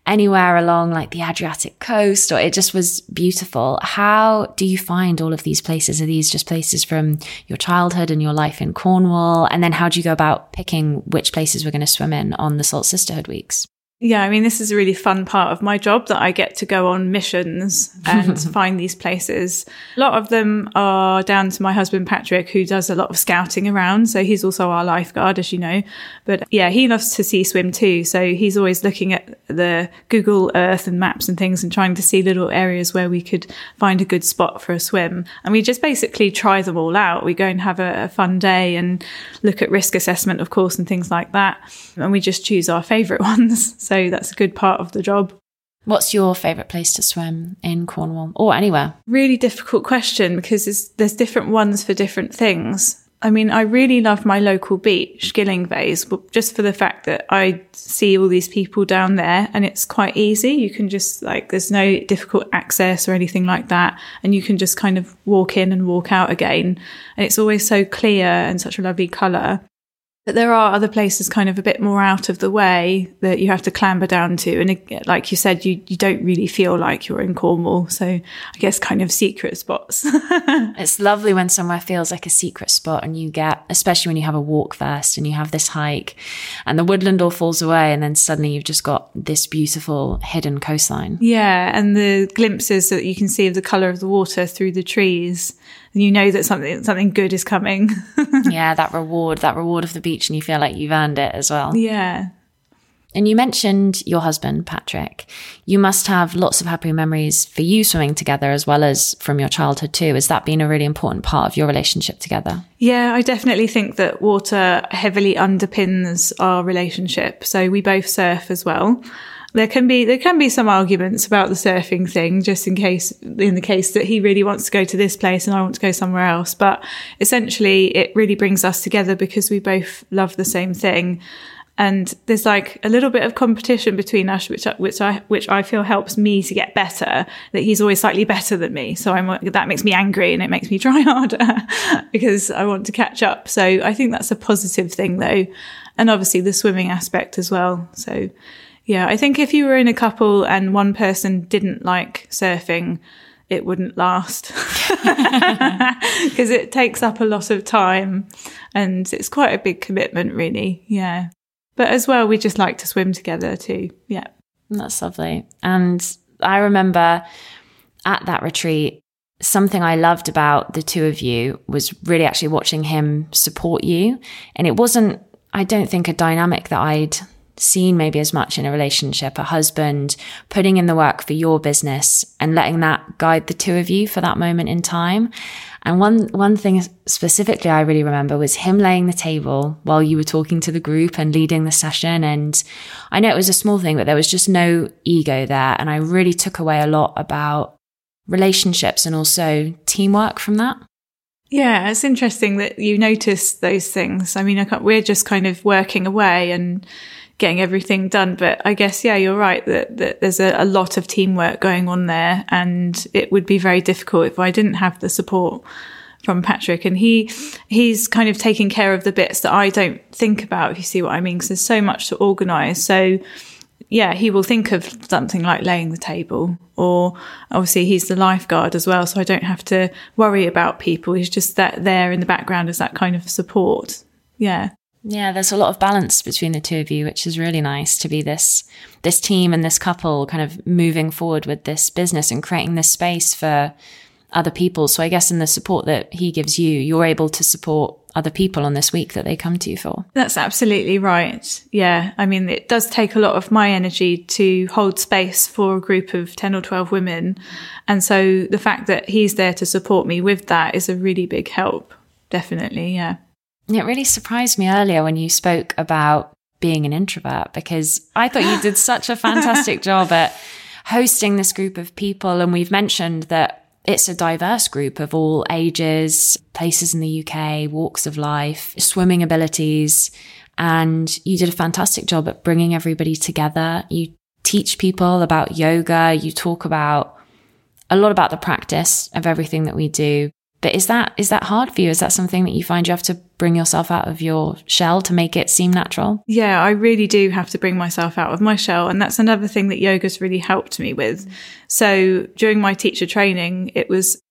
anywhere along like the Adriatic coast, or it just was beautiful. How do you find all of these places? Are these just places from your childhood and your life in Cornwall? And then how do you go about picking which places we're going to swim in on the Salt Sisterhood weeks? Yeah, I mean, this is a really fun part of my job that I get to go on missions and [LAUGHS] find these places. A lot of them are down to my husband, Patrick, who does a lot of scouting around. So he's also our lifeguard, as you know. But yeah, he loves to sea swim too. So he's always looking at the Google Earth and maps and things and trying to see little areas where we could find a good spot for a swim. And we just basically try them all out. We go and have a, a fun day and look at risk assessment, of course, and things like that. And we just choose our favorite [LAUGHS] ones. So that's a good part of the job. What's your favourite place to swim in Cornwall or anywhere? Really difficult question because there's different ones for different things. I mean, I really love my local beach, Gyllyngvase, just for the fact that I see all these people down there and it's quite easy. You can just like, there's no difficult access or anything like that. And you can just kind of walk in and walk out again. And it's always so clear and such a lovely colour. But there are other places kind of a bit more out of the way that you have to clamber down to. And it, like you said, you, you don't really feel like you're in Cornwall. So I guess kind of secret spots. [LAUGHS] it's lovely when somewhere feels like a secret spot and you get, especially when you have a walk first and you have this hike and the woodland all falls away and then suddenly you've just got this beautiful hidden coastline. Yeah. And the glimpses that you can see of the colour of the water through the trees you know that something something good is coming. [LAUGHS] yeah, that reward, that reward of the beach, and you feel like you've earned it as well. Yeah. And you mentioned your husband, Patrick. You must have lots of happy memories for you swimming together as well as from your childhood too. Has that been a really important part of your relationship together? Yeah, I definitely think that water heavily underpins our relationship. So we both surf as well there can be there can be some arguments about the surfing thing just in case in the case that he really wants to go to this place and I want to go somewhere else. But essentially it really brings us together because we both love the same thing. And there's like a little bit of competition between us which which I which I feel helps me to get better that he's always slightly better than me. So I'm that makes me angry and it makes me [LAUGHS] try harder because I want to catch up. So I think that's a positive thing though. And obviously the swimming aspect as well. So yeah, I think if you were in a couple and one person didn't like surfing, it wouldn't last [LAUGHS] because it takes up a lot of time and it's quite a big commitment, really. Yeah. But as well, we just like to swim together too. Yeah. That's lovely. And I remember at that retreat, something I loved about the two of you was really actually watching him support you. And it wasn't, I don't think, a dynamic that I'd seen maybe as much in a relationship, a husband putting in the work for your business and letting that guide the two of you for that moment in time. And one, one thing specifically I really remember was him laying the table while you were talking to the group and leading the session. And I know it was a small thing, but there was just no ego there. And I really took away a lot about relationships and also teamwork from that. Yeah, it's interesting that you notice those things. I mean, I we're just kind of working away and getting everything done. But I guess, yeah, you're right that, that there's a, a, lot of teamwork going on there. And it would be very difficult if I didn't have the support from Patrick. And he, he's kind of taking care of the bits that I don't think about, if you see what I mean, because there's so much to organize. So, yeah, he will think of something like laying the table, or obviously he's the lifeguard as well, so I don't have to worry about people. He's just that there in the background as that kind of support. Yeah. Yeah, there's a lot of balance between the two of you, which is really nice to be this this team and this couple kind of moving forward with this business and creating this space for other people. So I guess in the support that he gives you, you're able to support other people on this week that they come to you for. That's absolutely right. Yeah. I mean, it does take a lot of my energy to hold space for a group of 10 or 12 women. And so the fact that he's there to support me with that is a really big help. Definitely. Yeah. It really surprised me earlier when you spoke about being an introvert because I thought you did such a fantastic [LAUGHS] job at hosting this group of people. And we've mentioned that it's a diverse group of all ages, places in the UK, walks of life, swimming abilities. And you did a fantastic job at bringing everybody together. You teach people about yoga. You talk about a lot about the practice of everything that we do. But is that is that hard for you? Is that something that you find you have to bring yourself out of your shell to make it seem natural? Yeah, I really do have to bring myself out of my shell, and that's another thing that yoga's really helped me with. So during my teacher training, it was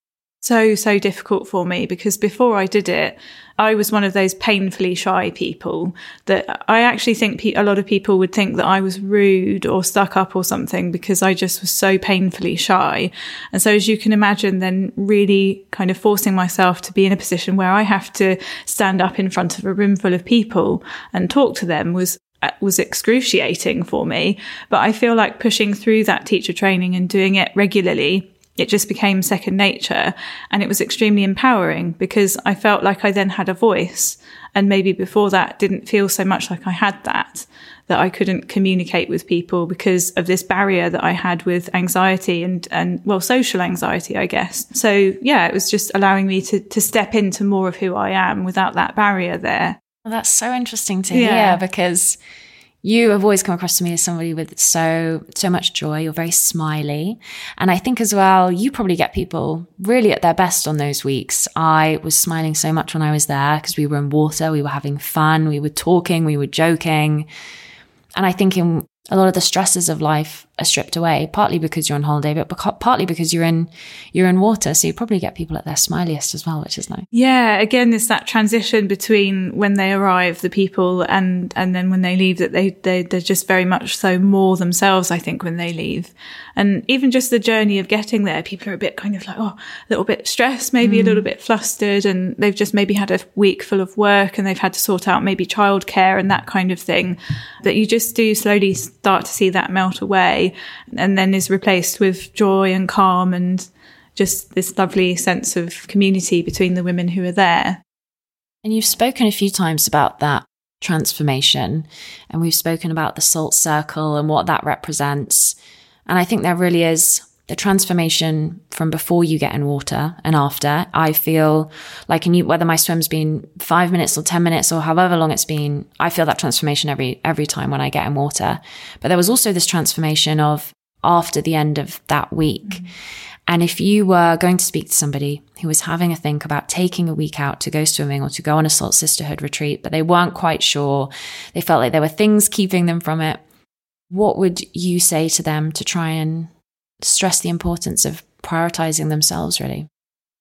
so, so difficult for me because before I did it, I was one of those painfully shy people that I actually think pe- a lot of people would think that I was rude or stuck up or something because I just was so painfully shy. And so, as you can imagine, then really kind of forcing myself to be in a position where I have to stand up in front of a room full of people and talk to them was uh, was excruciating for me. But I feel like pushing through that teacher training and doing it regularly it just became second nature and it was extremely empowering because I felt like I then had a voice and maybe before that didn't feel so much like I had that that I couldn't communicate with people because of this barrier that I had with anxiety and and well social anxiety I guess so yeah it was just allowing me to to step into more of who I am without that barrier there well, that's so interesting to yeah. hear because you have always come across to me as somebody with so so much joy. You're very smiley. And i think as well you probably get people really at their best on those weeks. I was smiling so much when i was there because we were in water we were having fun we were talking we were joking. And i think in a lot of the stresses of life are stripped away, partly because you're on holiday, but partly because you're in you're in water, so you probably get people at their smiliest as well, which is nice. Yeah, again, there's that transition between when they arrive, the people, and and then when they leave, that they they they're just very much so more themselves. I think when they leave, and even just the journey of getting there, people are a bit kind of like oh, a little bit stressed, maybe mm. a little bit flustered, and they've just maybe had a week full of work and they've had to sort out maybe childcare and that kind of thing. That you just do slowly start to see that melt away and then is replaced with joy and calm and just this lovely sense of community between the women who are there. And you've spoken a few times about that transformation, and we've spoken about the salt circle and what that represents. And I think there really is the transformation from before you get in water and after. I feel like, in you, whether my swim's been five minutes or 10 minutes or however long it's been, I feel that transformation every, every time when I get in water. But there was also this transformation of after the end of that week. Mm-hmm. And if you were going to speak to somebody who was having a think about taking a week out to go swimming or to go on a salt sisterhood retreat, but they weren't quite sure, they felt like there were things keeping them from it, what would you say to them to try and stress the importance of prioritizing themselves, really?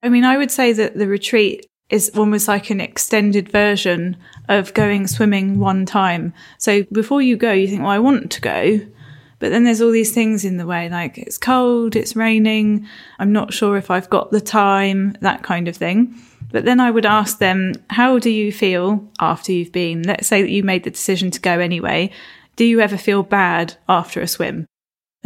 I mean, I would say that the retreat is almost like an extended version of going swimming one time. So before you go, you think, well, I want to go. But then there's all these things in the way, like it's cold, it's raining, I'm not sure if I've got the time, that kind of thing. But then I would ask them, how do you feel after you've been? Let's say that you made the decision to go anyway. Do you ever feel bad after a swim?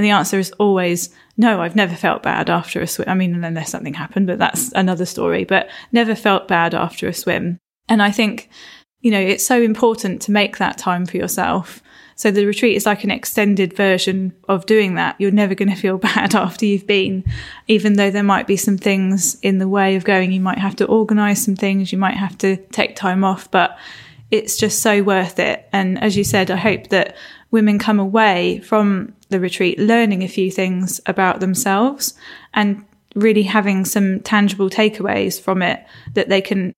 And the answer is always no, I've never felt bad after a swim. I mean, unless something happened, but that's another story, but never felt bad after a swim. And I think, you know, it's so important to make that time for yourself. So the retreat is like an extended version of doing that. You're never going to feel [LAUGHS] bad after you've been, even though there might be some things in the way of going. You might have to organize some things. You might have to take time off, but it's just so worth it. And as you said, I hope that women come away from the retreat learning a few things about themselves and really having some tangible takeaways from it that they can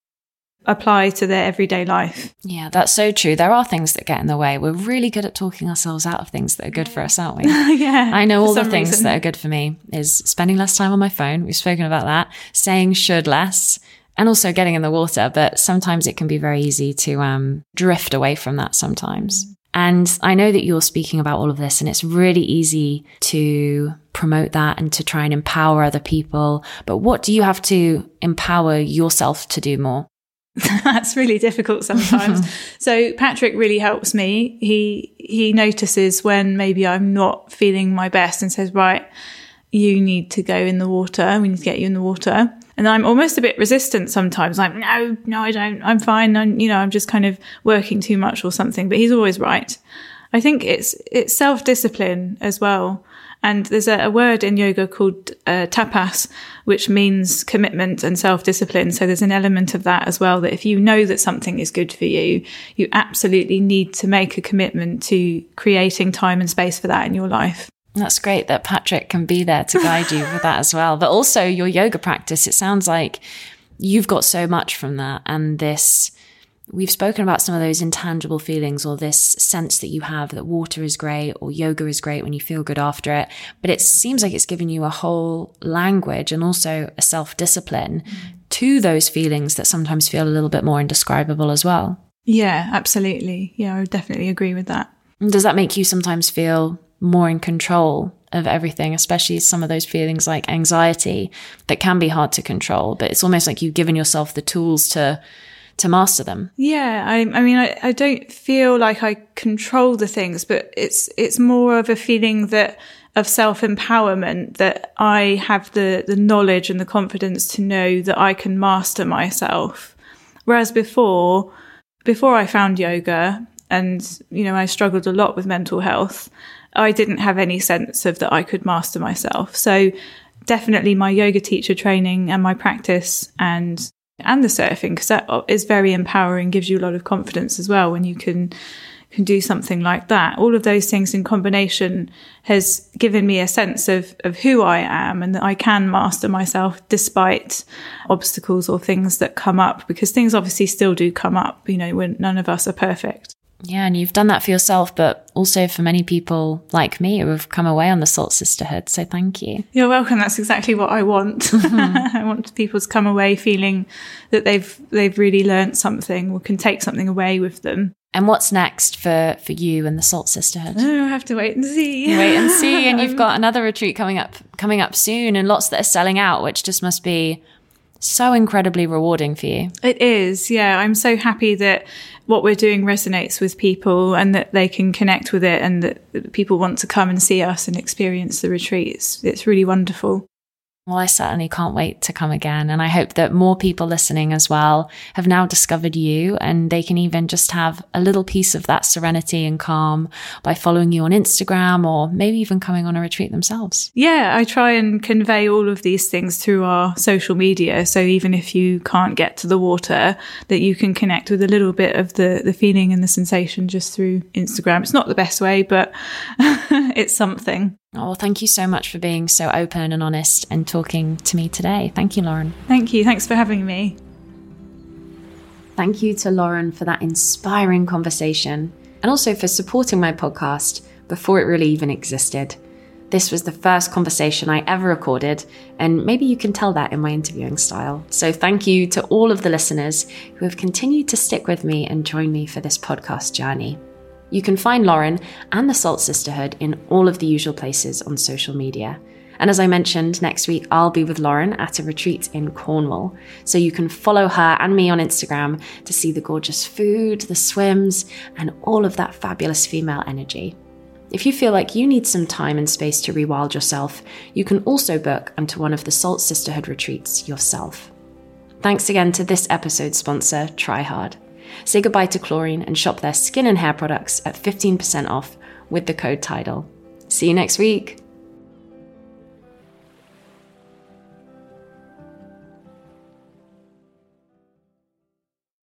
apply to their everyday life. Yeah, that's so true. There are things that get in the way. We're really good at talking ourselves out of things that are good for us, aren't we? [LAUGHS] yeah. I know all the things reason. that are good for me is spending less time on my phone. We've spoken about that. Saying should less and also getting in the water, but sometimes it can be very easy to um, drift away from that sometimes. And I know that you're speaking about all of this, and it's really easy to promote that and to try and empower other people. But what do you have to empower yourself to do more? [LAUGHS] That's really difficult sometimes. [LAUGHS] so Patrick really helps me. He he notices when maybe I'm not feeling my best and says, "Right, you need to go in the water. We need to get you in the water." And I'm almost a bit resistant sometimes. Like, no, no, I don't. I'm fine. I'm, you know, I'm just kind of working too much or something. But he's always right. I think it's it's self discipline as well. And there's a, a word in yoga called uh, tapas, which means commitment and self discipline. So there's an element of that as well. That if you know that something is good for you, you absolutely need to make a commitment to creating time and space for that in your life. That's great that Patrick can be there to guide you with that as well. But also your yoga practice, it sounds like you've got so much from that and this we've spoken about some of those intangible feelings or this sense that you have that water is great or yoga is great when you feel good after it. But it seems like it's giving you a whole language and also a self discipline mm. to those feelings that sometimes feel a little bit more indescribable as well. Yeah, absolutely. Yeah, I would definitely agree with that. Does that make you sometimes feel more in control of everything, especially some of those feelings like anxiety that can be hard to control, but it's almost like you've given yourself the tools to to master them. Yeah, I, I mean, I, I don't feel like I control the things, but it's it's more of a feeling that of self empowerment that I have the the knowledge and the confidence to know that I can master myself. Whereas before, before I found yoga, and you know, I struggled a lot with mental health. I didn't have any sense of that I could master myself. So definitely my yoga teacher training and my practice and and the surfing because that is very empowering gives you a lot of confidence as well when you can can do something like that all of those things in combination has given me a sense of of who I am and that I can master myself despite obstacles or things that come up because things obviously still do come up you know when none of us are perfect yeah, and you've done that for yourself, but also for many people like me who have come away on the Salt Sisterhood. So thank you. You're welcome. That's exactly what I want. [LAUGHS] Mm-hmm. I want people to come away feeling that they've they've really learned something or can take something away with them. And what's next for for you and the Salt Sisterhood? Oh, I have to wait and see. Wait and see. And you've [LAUGHS] got another retreat coming up coming up soon, and lots that are selling out, which just must be so incredibly rewarding for you. It is, yeah. I'm so happy that what we're doing resonates with people and that they can connect with it and that people want to come and see us and experience the retreats. It's really wonderful. Well, I certainly can't wait to come again. And I hope that more people listening as well have now discovered you and they can even just have a little piece of that serenity and calm by following you on Instagram or maybe even coming on a retreat themselves. Yeah, I try and convey all of these things through our social media. So even if you can't get to the water, that you can connect with a little bit of the, the feeling and the sensation just through Instagram. It's not the best way, but [LAUGHS] it's something. Oh, thank you so much for being so open and honest and talking to me today. Thank you, Lauren. Thank you. Thanks for having me. Thank you to Lauren for that inspiring conversation and also for supporting my podcast before it really even existed. This was the first conversation I ever recorded, and maybe you can tell that in my interviewing style. So, thank you to all of the listeners who have continued to stick with me and join me for this podcast journey. You can find Lauren and the Salt Sisterhood in all of the usual places on social media. And as I mentioned, next week I'll be with Lauren at a retreat in Cornwall. So you can follow her and me on Instagram to see the gorgeous food, the swims, and all of that fabulous female energy. If you feel like you need some time and space to rewild yourself, you can also book onto one of the Salt Sisterhood retreats yourself. Thanks again to this episode's sponsor, TRIHARD. Say goodbye to chlorine and shop their skin and hair products at 15% off with the code TIDAL. See you next week.